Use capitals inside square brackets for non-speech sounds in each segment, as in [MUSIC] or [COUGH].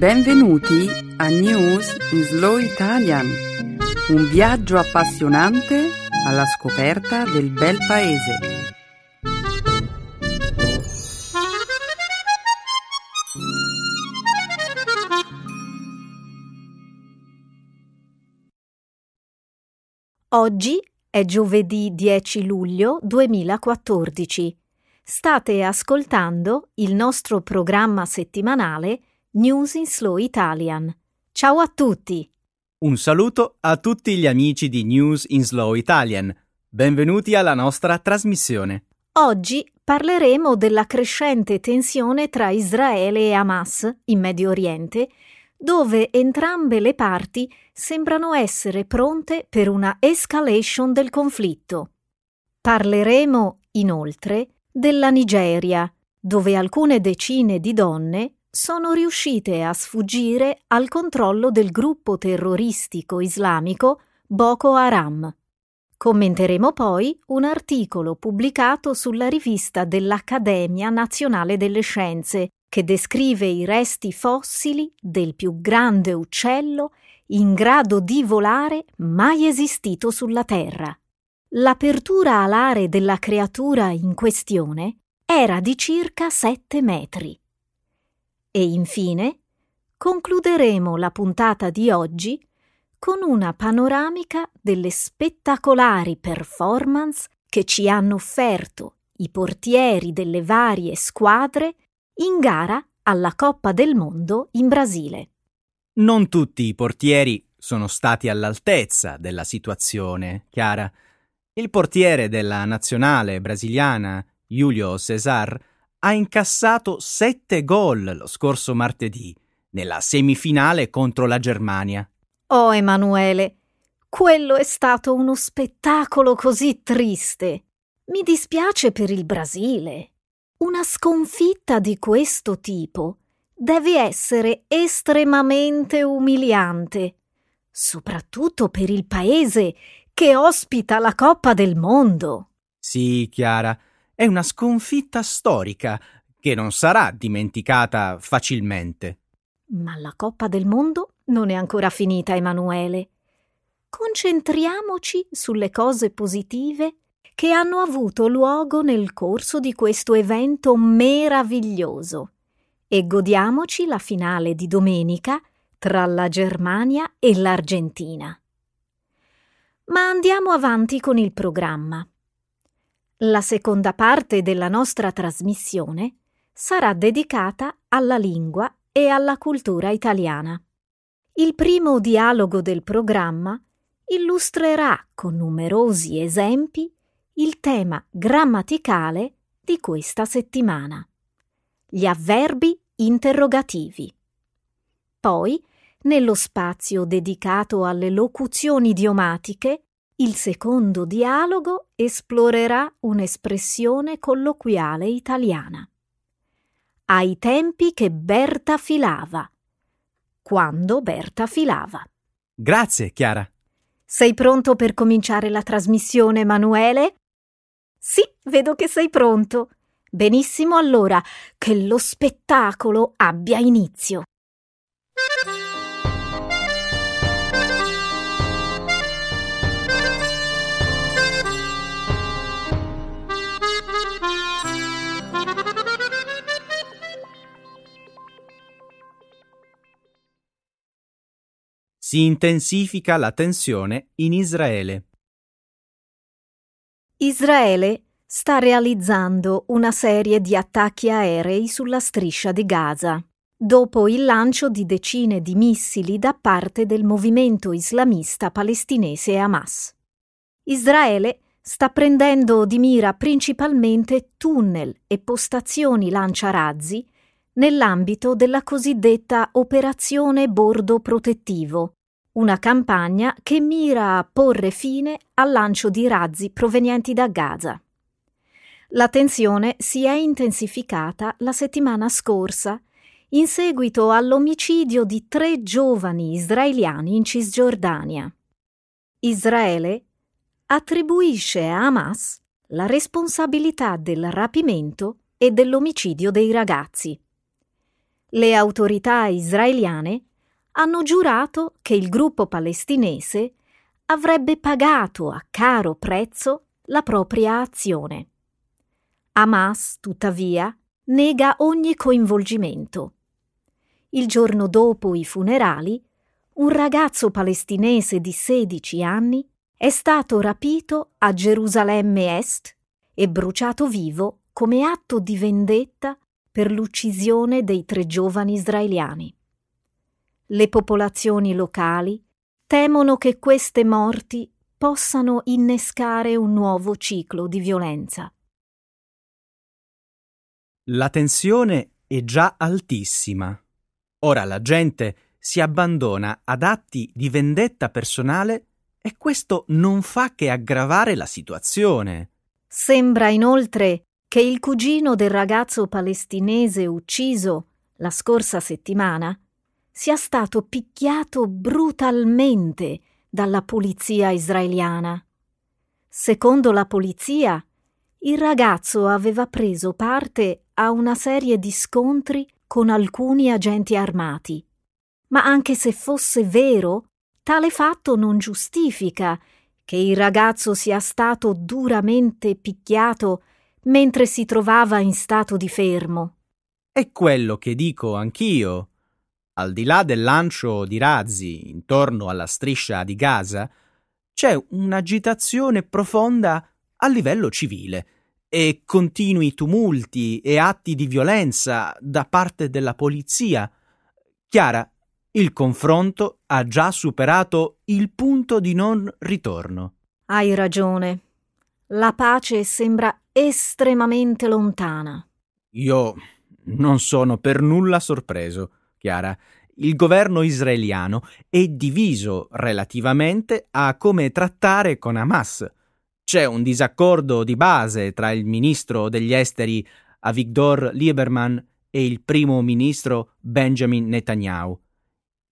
Benvenuti a News in Slow Italian, un viaggio appassionante alla scoperta del bel paese. Oggi è giovedì 10 luglio 2014. State ascoltando il nostro programma settimanale News in Slow Italian. Ciao a tutti! Un saluto a tutti gli amici di News in Slow Italian. Benvenuti alla nostra trasmissione. Oggi parleremo della crescente tensione tra Israele e Hamas in Medio Oriente, dove entrambe le parti sembrano essere pronte per una escalation del conflitto. Parleremo, inoltre, della Nigeria, dove alcune decine di donne sono riuscite a sfuggire al controllo del gruppo terroristico islamico Boko Haram. Commenteremo poi un articolo pubblicato sulla rivista dell'Accademia Nazionale delle Scienze che descrive i resti fossili del più grande uccello in grado di volare mai esistito sulla Terra. L'apertura alare della creatura in questione era di circa 7 metri. E infine concluderemo la puntata di oggi con una panoramica delle spettacolari performance che ci hanno offerto i portieri delle varie squadre in gara alla Coppa del Mondo in Brasile. Non tutti i portieri sono stati all'altezza della situazione, Chiara. Il portiere della nazionale brasiliana, Julio Cesar, ha incassato sette gol lo scorso martedì, nella semifinale contro la Germania. Oh Emanuele, quello è stato uno spettacolo così triste. Mi dispiace per il Brasile. Una sconfitta di questo tipo deve essere estremamente umiliante, soprattutto per il paese che ospita la Coppa del Mondo. Sì, Chiara, è una sconfitta storica che non sarà dimenticata facilmente. Ma la Coppa del Mondo non è ancora finita, Emanuele. Concentriamoci sulle cose positive che hanno avuto luogo nel corso di questo evento meraviglioso e godiamoci la finale di domenica tra la Germania e l'Argentina. Ma andiamo avanti con il programma. La seconda parte della nostra trasmissione sarà dedicata alla lingua e alla cultura italiana. Il primo dialogo del programma illustrerà con numerosi esempi il tema grammaticale di questa settimana. Gli avverbi interrogativi. Poi, nello spazio dedicato alle locuzioni idiomatiche, il secondo dialogo esplorerà un'espressione colloquiale italiana. Ai tempi che Berta filava. Quando Berta filava. Grazie, Chiara. Sei pronto per cominciare la trasmissione, Emanuele? Sì, vedo che sei pronto. Benissimo allora, che lo spettacolo abbia inizio. Si intensifica la tensione in Israele. Israele sta realizzando una serie di attacchi aerei sulla striscia di Gaza, dopo il lancio di decine di missili da parte del movimento islamista palestinese Hamas. Israele sta prendendo di mira principalmente tunnel e postazioni lanciarazzi nell'ambito della cosiddetta Operazione Bordo Protettivo, una campagna che mira a porre fine al lancio di razzi provenienti da Gaza. La tensione si è intensificata la settimana scorsa in seguito all'omicidio di tre giovani israeliani in Cisgiordania. Israele attribuisce a Hamas la responsabilità del rapimento e dell'omicidio dei ragazzi. le autorità israeliane hanno giurato che il gruppo palestinese avrebbe pagato a caro prezzo la propria azione. Hamas, tuttavia, nega ogni coinvolgimento. Il giorno dopo i funerali, un ragazzo palestinese di 16 anni è stato rapito a Gerusalemme Est e bruciato vivo come atto di vendetta per l'uccisione dei tre giovani israeliani. Le popolazioni locali temono che queste morti possano innescare un nuovo ciclo di violenza. La tensione è già altissima. Ora la gente si abbandona ad atti di vendetta personale e questo non fa che aggravare la situazione. Sembra inoltre che il cugino del ragazzo palestinese ucciso la scorsa settimana sia stato picchiato brutalmente dalla polizia israeliana. Secondo la polizia, il ragazzo aveva preso parte a una serie di scontri con alcuni agenti armati ma anche se fosse vero, tale fatto non giustifica che il ragazzo sia stato duramente picchiato mentre si trovava in stato di fermo. È quello che dico anch'io. Al di là del lancio di razzi intorno alla striscia di Gaza, c'è un'agitazione profonda a livello civile e continui tumulti e atti di violenza da parte della polizia. Chiara, il confronto ha già superato il punto di non ritorno. Hai ragione. La pace sembra estremamente lontana. Io non sono per nulla sorpreso, Chiara. Il governo israeliano è diviso relativamente a come trattare con Hamas. C'è un disaccordo di base tra il ministro degli esteri Avigdor Lieberman e il primo ministro Benjamin Netanyahu.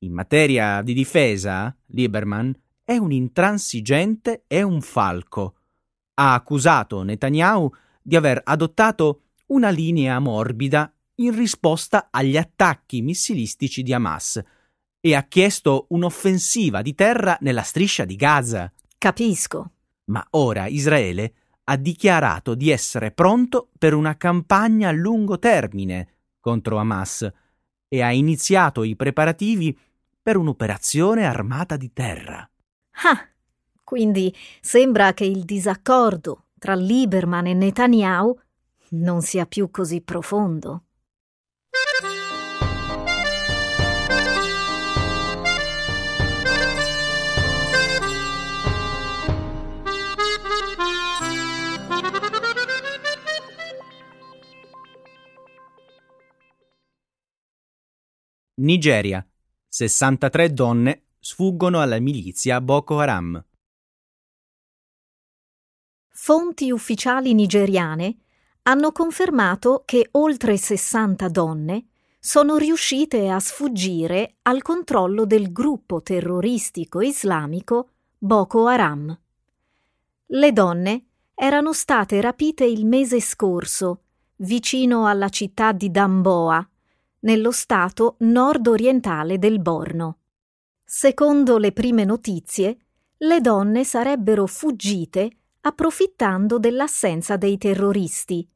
In materia di difesa, Lieberman è un intransigente e un falco. Ha accusato Netanyahu di aver adottato una linea morbida in risposta agli attacchi missilistici di Hamas e ha chiesto un'offensiva di terra nella striscia di Gaza. Capisco. Ma ora Israele ha dichiarato di essere pronto per una campagna a lungo termine contro Hamas e ha iniziato i preparativi per un'operazione armata di terra. Ah, quindi sembra che il disaccordo tra Lieberman e Netanyahu non sia più così profondo. Nigeria 63 donne sfuggono alla milizia Boko Haram. Fonti ufficiali nigeriane hanno confermato che oltre 60 donne sono riuscite a sfuggire al controllo del gruppo terroristico islamico Boko Haram. Le donne erano state rapite il mese scorso, vicino alla città di Damboa, nello stato nord-orientale del Borno. Secondo le prime notizie, le donne sarebbero fuggite approfittando dell'assenza dei terroristi,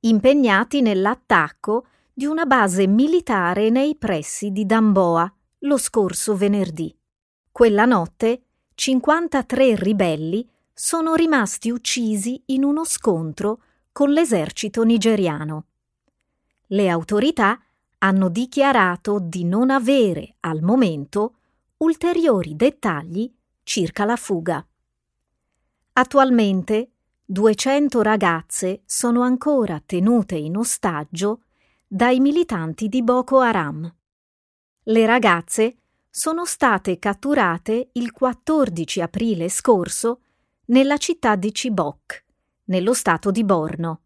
impegnati nell'attacco di una base militare nei pressi di Damboa lo scorso venerdì. Quella notte 53 ribelli sono rimasti uccisi in uno scontro con l'esercito nigeriano. Le autorità hanno dichiarato di non avere al momento ulteriori dettagli circa la fuga. Attualmente 200 ragazze sono ancora tenute in ostaggio dai militanti di Boko Haram. Le ragazze sono state catturate il 14 aprile scorso nella città di Chibok, nello stato di Borno.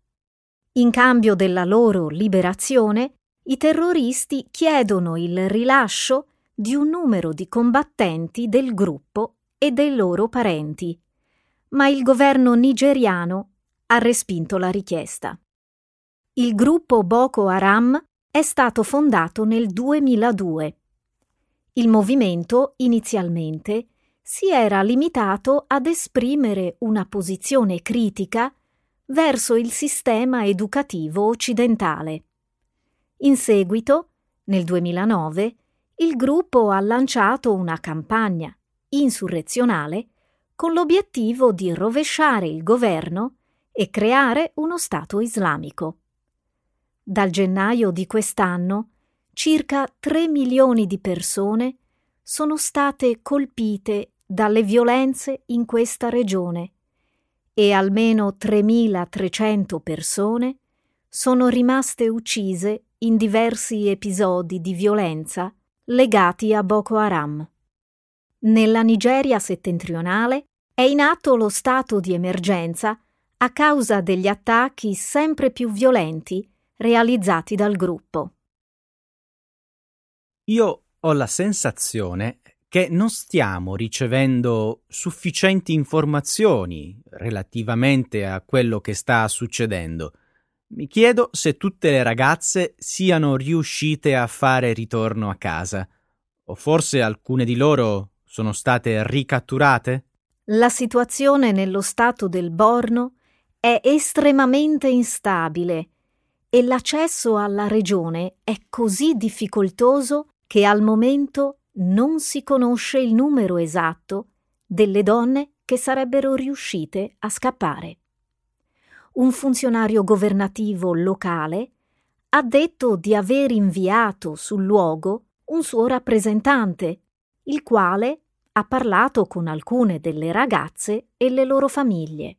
In cambio della loro liberazione, i terroristi chiedono il rilascio di un numero di combattenti del gruppo e dei loro parenti, ma il governo nigeriano ha respinto la richiesta. Il gruppo Boko Haram è stato fondato nel 2002. Il movimento, inizialmente, si era limitato ad esprimere una posizione critica verso il sistema educativo occidentale. In seguito, nel 2009, il gruppo ha lanciato una campagna insurrezionale con l'obiettivo di rovesciare il governo e creare uno Stato islamico. Dal gennaio di quest'anno circa 3 milioni di persone sono state colpite dalle violenze in questa regione e almeno 3.300 persone sono rimaste uccise in diversi episodi di violenza legati a Boko Haram. Nella Nigeria settentrionale è in atto lo stato di emergenza a causa degli attacchi sempre più violenti realizzati dal gruppo. Io ho la sensazione che non stiamo ricevendo sufficienti informazioni relativamente a quello che sta succedendo. Mi chiedo se tutte le ragazze siano riuscite a fare ritorno a casa, o forse alcune di loro sono state ricatturate? La situazione nello stato del Borno è estremamente instabile e l'accesso alla regione è così difficoltoso che al momento non si conosce il numero esatto delle donne che sarebbero riuscite a scappare. Un funzionario governativo locale ha detto di aver inviato sul luogo un suo rappresentante, il quale ha parlato con alcune delle ragazze e le loro famiglie.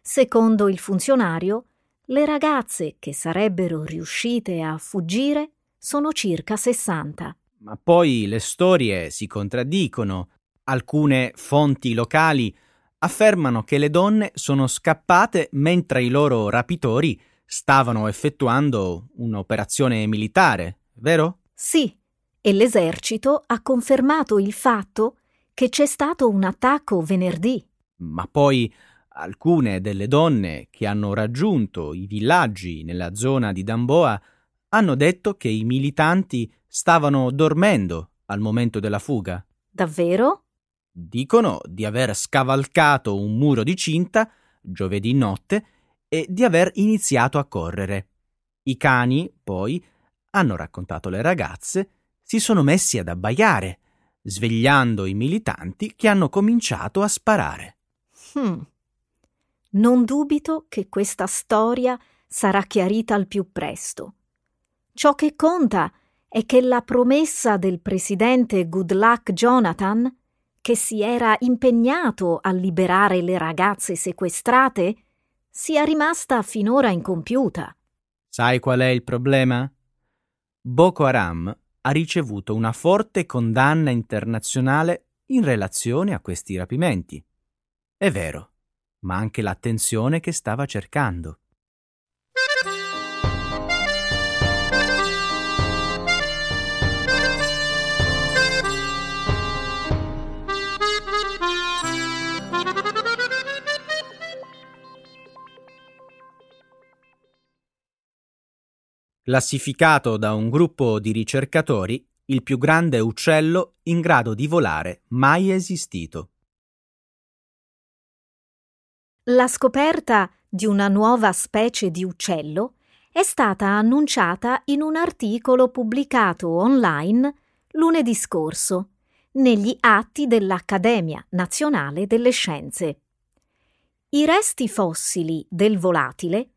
Secondo il funzionario, le ragazze che sarebbero riuscite a fuggire sono circa 60. Ma poi le storie si contraddicono. Alcune fonti locali affermano che le donne sono scappate mentre i loro rapitori stavano effettuando un'operazione militare, vero? Sì, e l'esercito ha confermato il fatto che c'è stato un attacco venerdì. Ma poi alcune delle donne che hanno raggiunto i villaggi nella zona di Damboa hanno detto che i militanti stavano dormendo al momento della fuga. Davvero? Dicono di aver scavalcato un muro di cinta giovedì notte e di aver iniziato a correre. I cani, poi, hanno raccontato le ragazze si sono messi ad abbaiare, svegliando i militanti che hanno cominciato a sparare. Hmm. Non dubito che questa storia sarà chiarita al più presto. Ciò che conta è che la promessa del presidente Goodluck Jonathan, che si era impegnato a liberare le ragazze sequestrate, sia rimasta finora incompiuta. Sai qual è il problema? Boko Haram ha ricevuto una forte condanna internazionale in relazione a questi rapimenti. È vero, ma anche l'attenzione che stava cercando. Classificato da un gruppo di ricercatori il più grande uccello in grado di volare mai esistito. La scoperta di una nuova specie di uccello è stata annunciata in un articolo pubblicato online lunedì scorso negli atti dell'Accademia Nazionale delle Scienze. I resti fossili del volatile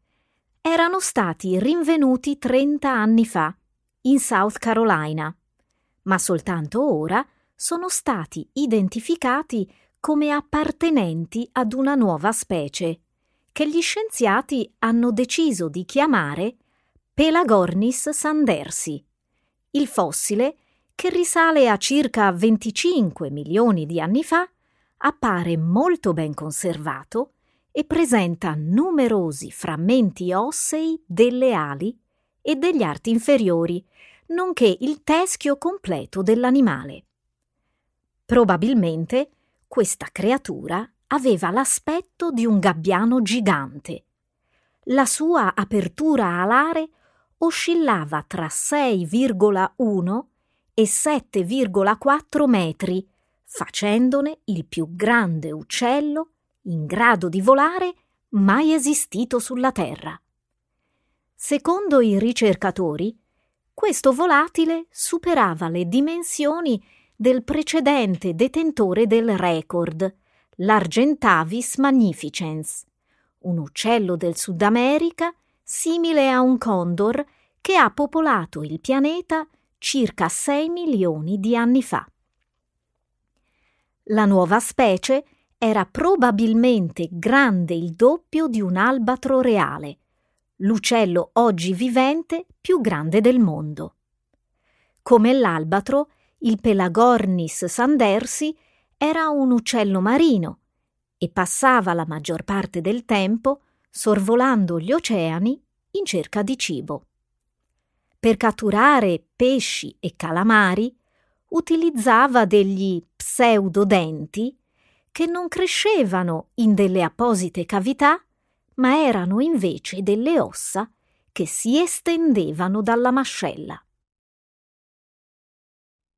erano stati rinvenuti 30 anni fa in South Carolina, ma soltanto ora sono stati identificati come appartenenti ad una nuova specie, che gli scienziati hanno deciso di chiamare Pelagornis sandersi. Il fossile, che risale a circa 25 milioni di anni fa, appare molto ben conservato e presenta numerosi frammenti ossei delle ali e degli arti inferiori, nonché il teschio completo dell'animale. Probabilmente questa creatura aveva l'aspetto di un gabbiano gigante. La sua apertura alare oscillava tra 6,1 e 7,4 metri, facendone il più grande uccello in grado di volare mai esistito sulla Terra. Secondo i ricercatori, questo volatile superava le dimensioni del precedente detentore del record, l'Argentavis magnificens, un uccello del Sud America simile a un condor che ha popolato il pianeta circa 6 milioni di anni fa. La nuova specie era probabilmente grande il doppio di un albatro reale, l'uccello oggi vivente più grande del mondo. Come l'albatro, il Pelagornis sandersi era un uccello marino e passava la maggior parte del tempo sorvolando gli oceani in cerca di cibo. Per catturare pesci e calamari utilizzava degli pseudodenti che non crescevano in delle apposite cavità ma erano invece delle ossa che si estendevano dalla mascella.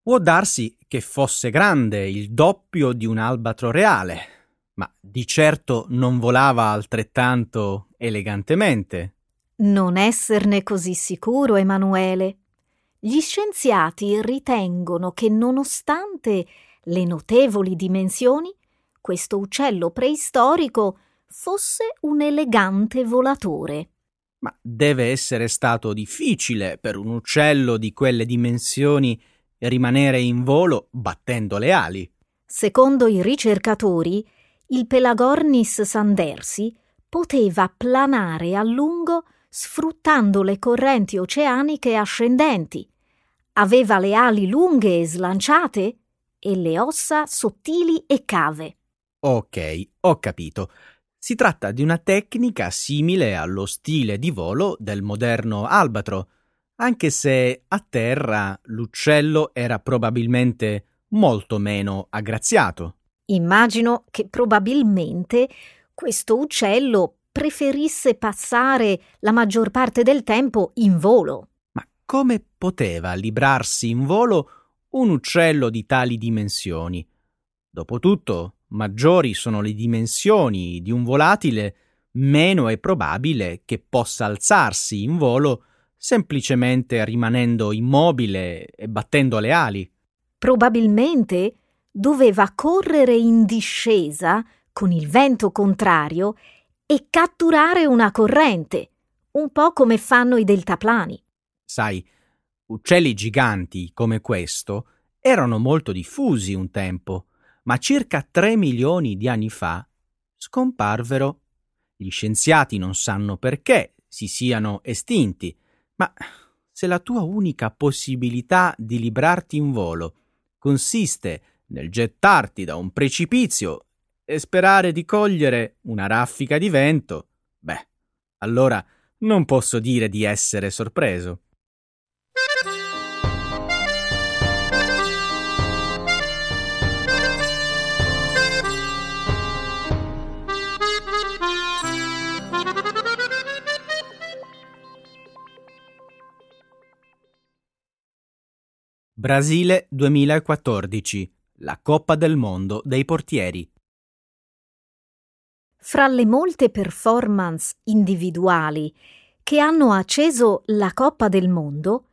Può darsi che fosse grande il doppio di un albatro reale, ma di certo non volava altrettanto elegantemente. Non esserne così sicuro, Emanuele. Gli scienziati ritengono che nonostante le notevoli dimensioni, questo uccello preistorico fosse un elegante volatore. Ma deve essere stato difficile per un uccello di quelle dimensioni rimanere in volo battendo le ali. Secondo i ricercatori, il Pelagornis sandersi poteva planare a lungo sfruttando le correnti oceaniche ascendenti. Aveva le ali lunghe e slanciate e le ossa sottili e cave. Ok, ho capito. Si tratta di una tecnica simile allo stile di volo del moderno albatro, anche se a terra l'uccello era probabilmente molto meno aggraziato. Immagino che probabilmente questo uccello preferisse passare la maggior parte del tempo in volo. Ma come poteva librarsi in volo un uccello di tali dimensioni? Dopotutto, maggiori sono le dimensioni di un volatile, meno è probabile che possa alzarsi in volo semplicemente rimanendo immobile e battendo le ali. Probabilmente doveva correre in discesa con il vento contrario e catturare una corrente, un po' come fanno i deltaplani. Sai, uccelli giganti come questo erano molto diffusi un tempo ma circa 3 milioni di anni fa scomparvero. Gli scienziati non sanno perché si siano estinti, ma se la tua unica possibilità di librarti in volo consiste nel gettarti da un precipizio e sperare di cogliere una raffica di vento, beh, allora non posso dire di essere sorpreso. Brasile 2014, la Coppa del Mondo dei portieri. Fra le molte performance individuali che hanno acceso la Coppa del Mondo,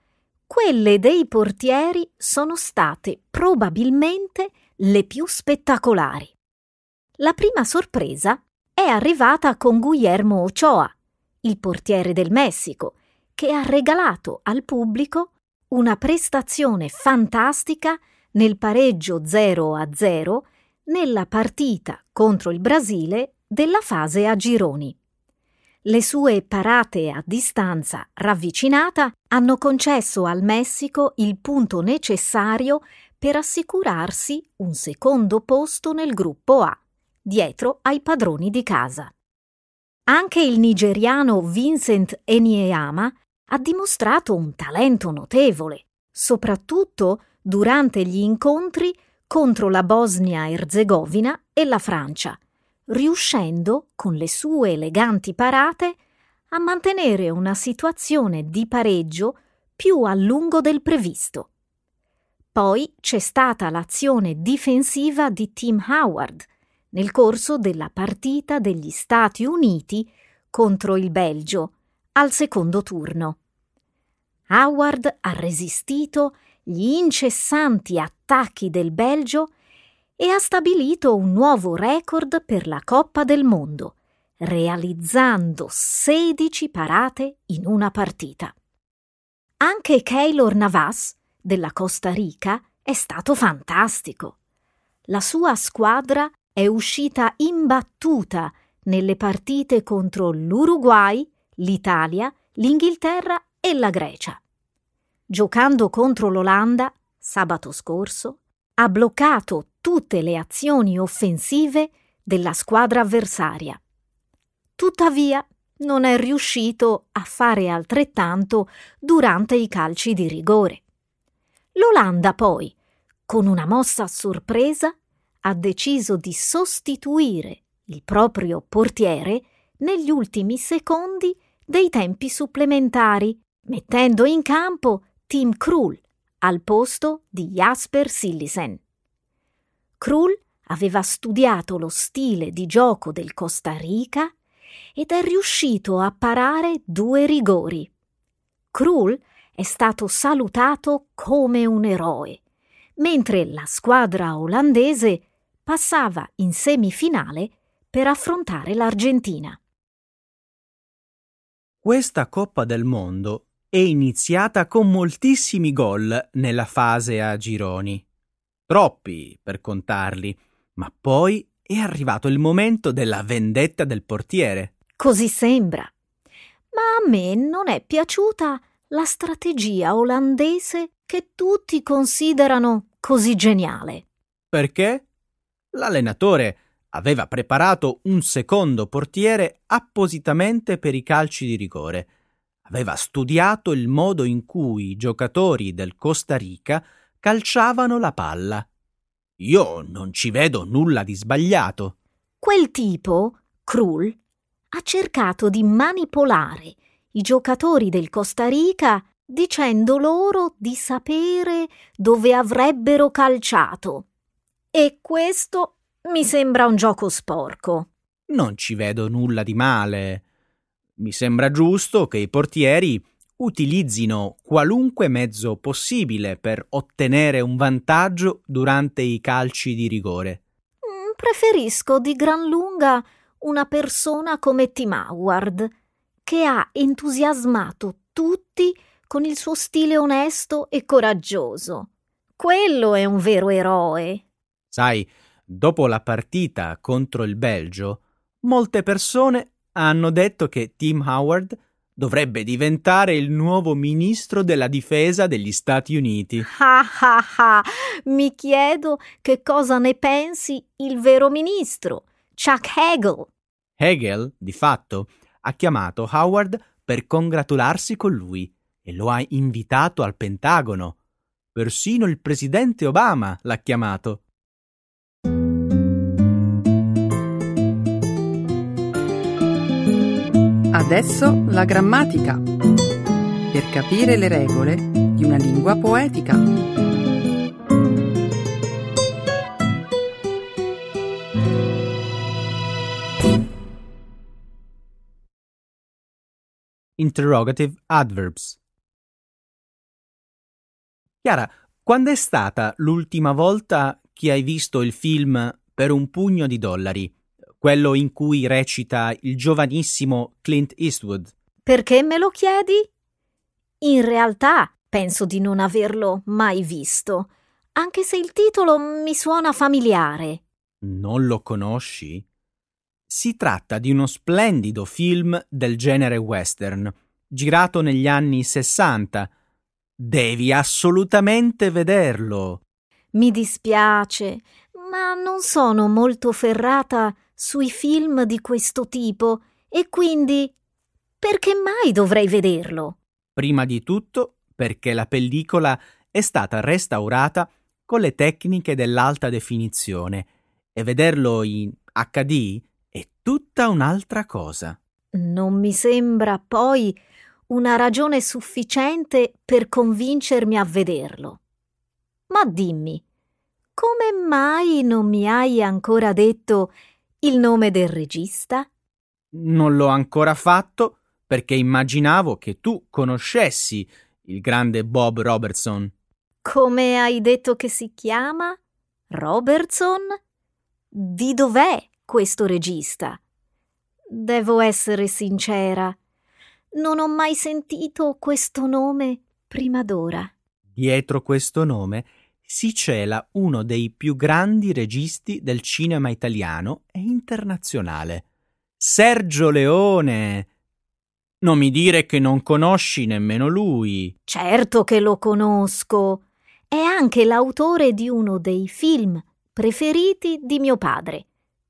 quelle dei portieri sono state probabilmente le più spettacolari. La prima sorpresa è arrivata con Guillermo Ochoa, il portiere del Messico, che ha regalato al pubblico una prestazione fantastica nel pareggio 0 a 0 nella partita contro il Brasile della fase a gironi. Le sue parate a distanza ravvicinata hanno concesso al Messico il punto necessario per assicurarsi un secondo posto nel gruppo A, dietro ai padroni di casa. Anche il nigeriano Vincent Enieyama ha dimostrato un talento notevole, soprattutto durante gli incontri contro la Bosnia-Erzegovina e la Francia, riuscendo, con le sue eleganti parate, a mantenere una situazione di pareggio più a lungo del previsto. Poi c'è stata l'azione difensiva di Tim Howard nel corso della partita degli Stati Uniti contro il Belgio al secondo turno. Howard ha resistito gli incessanti attacchi del Belgio e ha stabilito un nuovo record per la Coppa del Mondo, realizzando 16 parate in una partita. Anche Keylor Navas, della Costa Rica, è stato fantastico. La sua squadra è uscita imbattuta nelle partite contro l'Uruguay, l'Italia, l'Inghilterra e la Grecia. Giocando contro l'Olanda, sabato scorso, ha bloccato tutte le azioni offensive della squadra avversaria. Tuttavia, non è riuscito a fare altrettanto durante i calci di rigore. L'Olanda poi, con una mossa a sorpresa, ha deciso di sostituire il proprio portiere negli ultimi secondi dei tempi supplementari, mettendo in campo Tim Krul al posto di Jasper Sillisen. Krul aveva studiato lo stile di gioco del Costa Rica ed è riuscito a parare due rigori. Krul è stato salutato come un eroe, mentre la squadra olandese passava in semifinale per affrontare l'Argentina. Questa Coppa del Mondo è iniziata con moltissimi gol nella fase a gironi. Troppi per contarli, ma poi è arrivato il momento della vendetta del portiere. Così sembra. Ma a me non è piaciuta la strategia olandese che tutti considerano così geniale. Perché? L'allenatore aveva preparato un secondo portiere appositamente per i calci di rigore. Aveva studiato il modo in cui i giocatori del Costa Rica calciavano la palla. Io non ci vedo nulla di sbagliato. Quel tipo, Krull, ha cercato di manipolare i giocatori del Costa Rica dicendo loro di sapere dove avrebbero calciato. E questo mi sembra un gioco sporco. Non ci vedo nulla di male. Mi sembra giusto che i portieri utilizzino qualunque mezzo possibile per ottenere un vantaggio durante i calci di rigore. Mm, preferisco di gran lunga una persona come Tim Howard, che ha entusiasmato tutti con il suo stile onesto e coraggioso. Quello è un vero eroe. Sai, dopo la partita contro il Belgio, molte persone hanno detto che Tim Howard dovrebbe diventare il nuovo ministro della difesa degli Stati Uniti. Ah ah ah! Mi chiedo che cosa ne pensi il vero ministro, Chuck Hagel. Hegel, di fatto, ha chiamato Howard per congratularsi con lui e lo ha invitato al Pentagono. Persino il presidente Obama l'ha chiamato. Adesso la grammatica. Per capire le regole di una lingua poetica. Interrogative adverbs. Chiara, quando è stata l'ultima volta che hai visto il film Per un pugno di dollari? Quello in cui recita il giovanissimo Clint Eastwood. Perché me lo chiedi? In realtà penso di non averlo mai visto, anche se il titolo mi suona familiare. Non lo conosci? Si tratta di uno splendido film del genere western, girato negli anni Sessanta. Devi assolutamente vederlo. Mi dispiace, ma non sono molto ferrata sui film di questo tipo e quindi perché mai dovrei vederlo? Prima di tutto perché la pellicola è stata restaurata con le tecniche dell'alta definizione e vederlo in HD è tutta un'altra cosa. Non mi sembra poi una ragione sufficiente per convincermi a vederlo. Ma dimmi, come mai non mi hai ancora detto il nome del regista? Non l'ho ancora fatto perché immaginavo che tu conoscessi il grande Bob Robertson. Come hai detto che si chiama? Robertson? Di dov'è questo regista? Devo essere sincera, non ho mai sentito questo nome prima d'ora. Dietro questo nome si cela uno dei più grandi registi del cinema italiano e internazionale. Sergio Leone. Non mi dire che non conosci nemmeno lui. Certo che lo conosco. È anche l'autore di uno dei film preferiti di mio padre.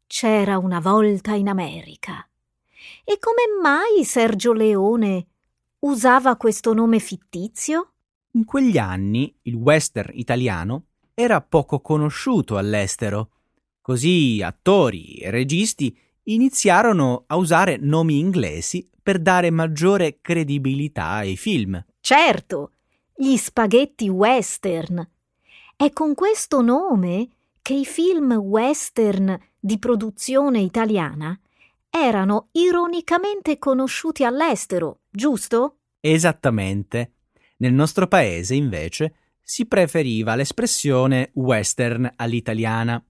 C'era una volta in America. E come mai Sergio Leone usava questo nome fittizio? In quegli anni il western italiano era poco conosciuto all'estero. Così attori e registi iniziarono a usare nomi inglesi per dare maggiore credibilità ai film. Certo, gli spaghetti western. È con questo nome che i film western di produzione italiana erano ironicamente conosciuti all'estero, giusto? Esattamente. Nel nostro paese, invece, si preferiva l'espressione western all'italiana,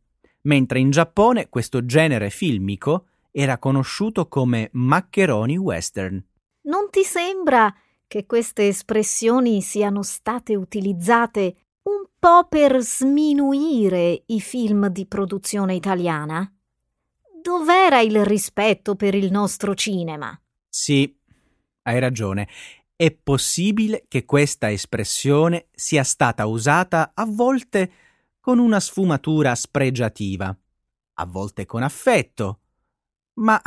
mentre in Giappone questo genere filmico era conosciuto come maccheroni western. Non ti sembra che queste espressioni siano state utilizzate un po' per sminuire i film di produzione italiana? Dov'era il rispetto per il nostro cinema? Sì, hai ragione. È possibile che questa espressione sia stata usata a volte con una sfumatura spregiativa, a volte con affetto. Ma,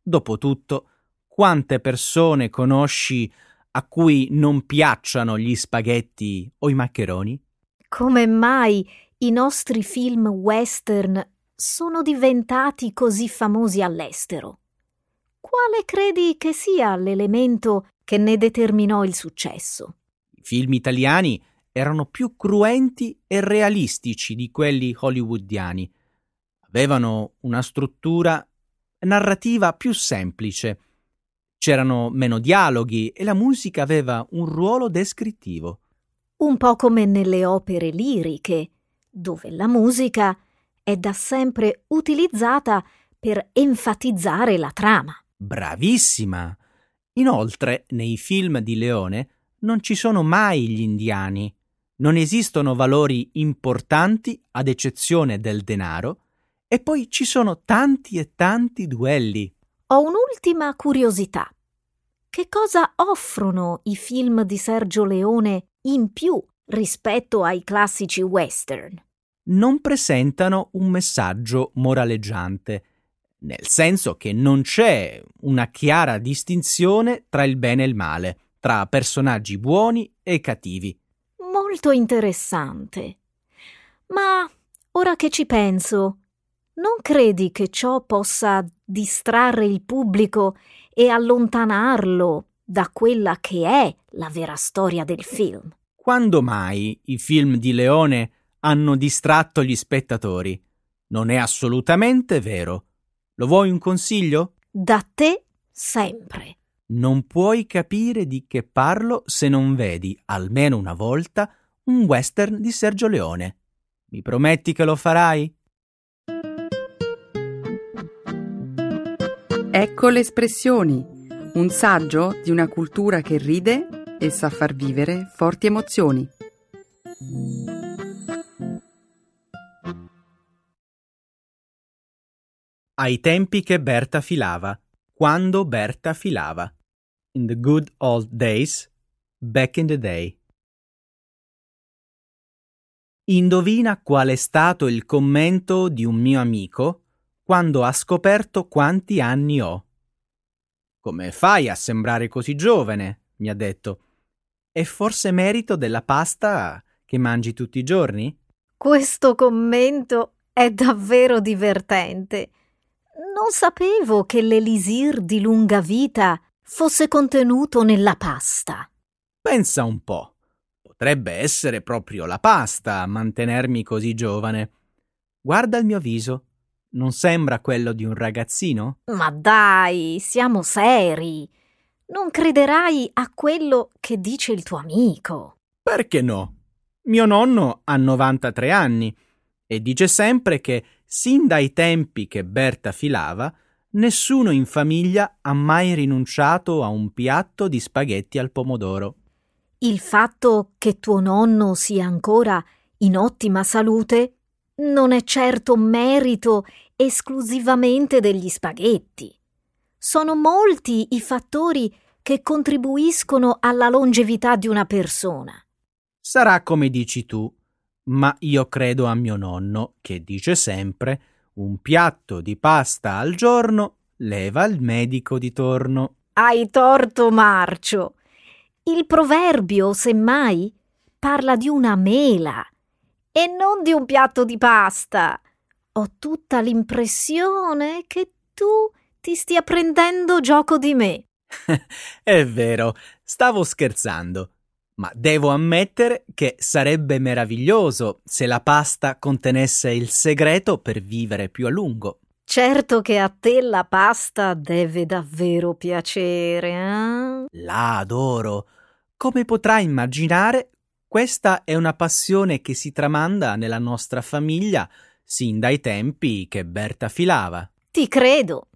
dopo tutto, quante persone conosci a cui non piacciono gli spaghetti o i maccheroni? Come mai i nostri film western sono diventati così famosi all'estero? Quale credi che sia l'elemento che ne determinò il successo? I film italiani erano più cruenti e realistici di quelli hollywoodiani. Avevano una struttura narrativa più semplice. C'erano meno dialoghi e la musica aveva un ruolo descrittivo. Un po' come nelle opere liriche, dove la musica è da sempre utilizzata per enfatizzare la trama. Bravissima! Inoltre, nei film di Leone non ci sono mai gli indiani. Non esistono valori importanti ad eccezione del denaro e poi ci sono tanti e tanti duelli. Ho un'ultima curiosità. Che cosa offrono i film di Sergio Leone in più rispetto ai classici western? non presentano un messaggio moraleggiante, nel senso che non c'è una chiara distinzione tra il bene e il male, tra personaggi buoni e cattivi. Molto interessante. Ma ora che ci penso, non credi che ciò possa distrarre il pubblico e allontanarlo da quella che è la vera storia del film? Quando mai i film di Leone hanno distratto gli spettatori. Non è assolutamente vero. Lo vuoi un consiglio? Da te sempre. Non puoi capire di che parlo se non vedi almeno una volta un western di Sergio Leone. Mi prometti che lo farai? Ecco le espressioni, un saggio di una cultura che ride e sa far vivere forti emozioni. Ai tempi che Berta filava, quando Berta filava. In the good old days, back in the day. Indovina qual è stato il commento di un mio amico quando ha scoperto quanti anni ho. Come fai a sembrare così giovane? mi ha detto. È forse merito della pasta che mangi tutti i giorni? Questo commento è davvero divertente. Non sapevo che l'elisir di lunga vita fosse contenuto nella pasta. Pensa un po'. Potrebbe essere proprio la pasta a mantenermi così giovane. Guarda il mio viso. Non sembra quello di un ragazzino? Ma dai, siamo seri. Non crederai a quello che dice il tuo amico. Perché no? Mio nonno ha 93 anni e dice sempre che, sin dai tempi che Berta filava, nessuno in famiglia ha mai rinunciato a un piatto di spaghetti al pomodoro. Il fatto che tuo nonno sia ancora in ottima salute non è certo merito esclusivamente degli spaghetti. Sono molti i fattori che contribuiscono alla longevità di una persona. Sarà come dici tu, ma io credo a mio nonno che dice sempre un piatto di pasta al giorno leva il medico di torno. Hai torto, Marcio. Il proverbio, semmai, parla di una mela e non di un piatto di pasta. Ho tutta l'impressione che tu ti stia prendendo gioco di me. [LAUGHS] È vero, stavo scherzando, ma devo ammettere che sarebbe meraviglioso se la pasta contenesse il segreto per vivere più a lungo. Certo che a te la pasta deve davvero piacere, eh? La adoro. Come potrai immaginare, questa è una passione che si tramanda nella nostra famiglia sin dai tempi che Berta filava. Ti credo.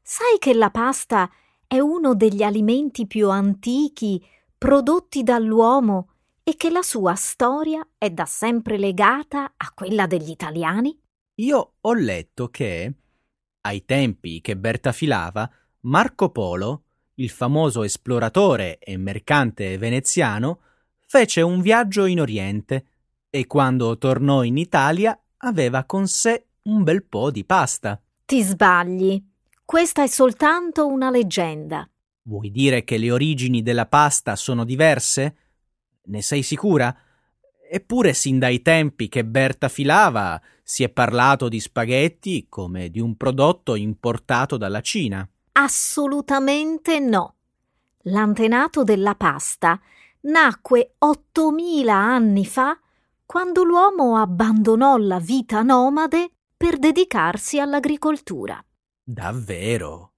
Sai che la pasta è uno degli alimenti più antichi prodotti dall'uomo e che la sua storia è da sempre legata a quella degli italiani? Io ho letto che ai tempi che Berta filava, Marco Polo, il famoso esploratore e mercante veneziano, fece un viaggio in Oriente e quando tornò in Italia aveva con sé un bel po' di pasta. Ti sbagli. Questa è soltanto una leggenda. Vuoi dire che le origini della pasta sono diverse? Ne sei sicura? Eppure sin dai tempi che Berta filava si è parlato di spaghetti come di un prodotto importato dalla Cina. Assolutamente no. L'antenato della pasta nacque 8000 anni fa quando l'uomo abbandonò la vita nomade per dedicarsi all'agricoltura. Davvero?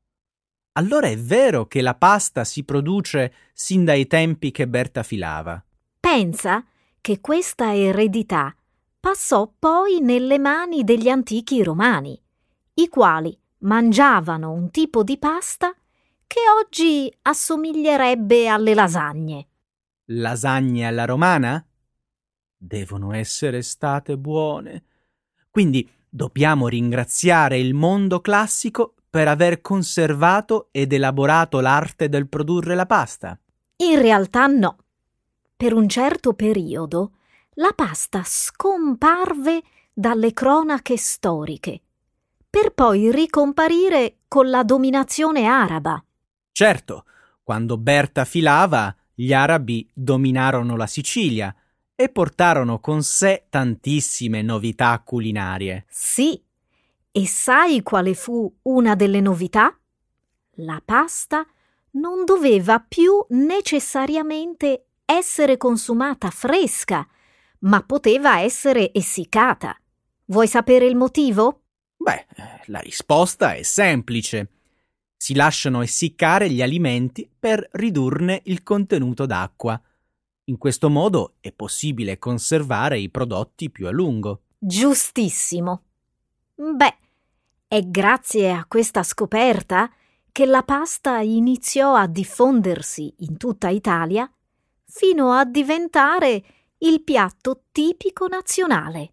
Allora è vero che la pasta si produce sin dai tempi che Berta filava. Pensa che questa eredità passò poi nelle mani degli antichi romani, i quali mangiavano un tipo di pasta che oggi assomiglierebbe alle lasagne. Lasagne alla romana? Devono essere state buone. Quindi dobbiamo ringraziare il mondo classico per aver conservato ed elaborato l'arte del produrre la pasta. In realtà no. Per un certo periodo la pasta scomparve dalle cronache storiche, per poi ricomparire con la dominazione araba. Certo, quando Berta filava, gli arabi dominarono la Sicilia e portarono con sé tantissime novità culinarie. Sì, e sai quale fu una delle novità? La pasta non doveva più necessariamente essere consumata fresca, ma poteva essere essiccata. Vuoi sapere il motivo? Beh, la risposta è semplice. Si lasciano essiccare gli alimenti per ridurne il contenuto d'acqua. In questo modo è possibile conservare i prodotti più a lungo. Giustissimo. Beh, è grazie a questa scoperta che la pasta iniziò a diffondersi in tutta Italia fino a diventare il piatto tipico nazionale.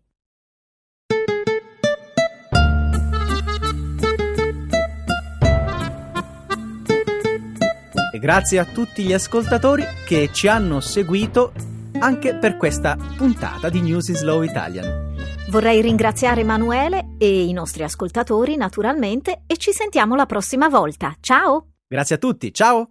E grazie a tutti gli ascoltatori che ci hanno seguito anche per questa puntata di News in Slow Italian. Vorrei ringraziare Emanuele e i nostri ascoltatori naturalmente e ci sentiamo la prossima volta. Ciao! Grazie a tutti, ciao!